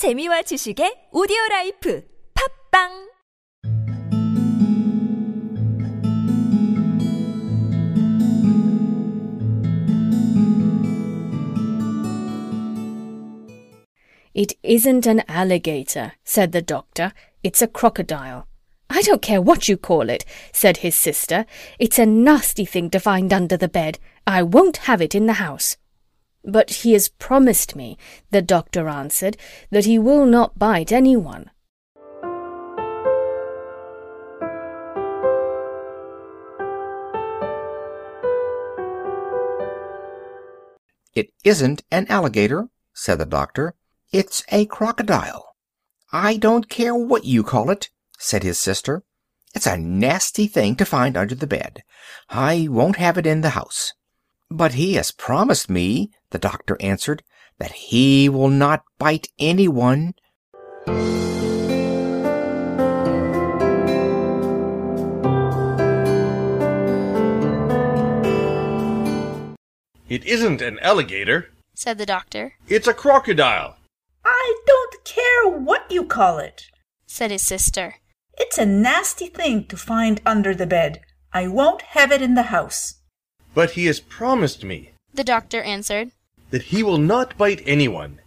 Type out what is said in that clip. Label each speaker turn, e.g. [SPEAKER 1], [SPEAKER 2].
[SPEAKER 1] 재미와 지식의 오디오 라이프 팝빵
[SPEAKER 2] It isn't an alligator, said the doctor. It's a crocodile. I don't care what you call it, said his sister. It's a nasty thing to find under the bed. I won't have it in the house. But he has promised me, the doctor answered, that he will not bite anyone.
[SPEAKER 3] It isn't an alligator, said the doctor. It's a crocodile. I don't care what you call it, said his sister. It's a nasty thing to find under the bed. I won't have it in the house. But he has promised me, the doctor answered, that he will not bite anyone.
[SPEAKER 4] It isn't an alligator.
[SPEAKER 5] said the doctor,
[SPEAKER 4] It's a crocodile.
[SPEAKER 6] I don't care what you call it.
[SPEAKER 5] said his sister.
[SPEAKER 6] It's a nasty thing to find under the bed. I won't have it in the house.
[SPEAKER 4] But he has promised me
[SPEAKER 5] The doctor answered.
[SPEAKER 4] That he will not bite anyone.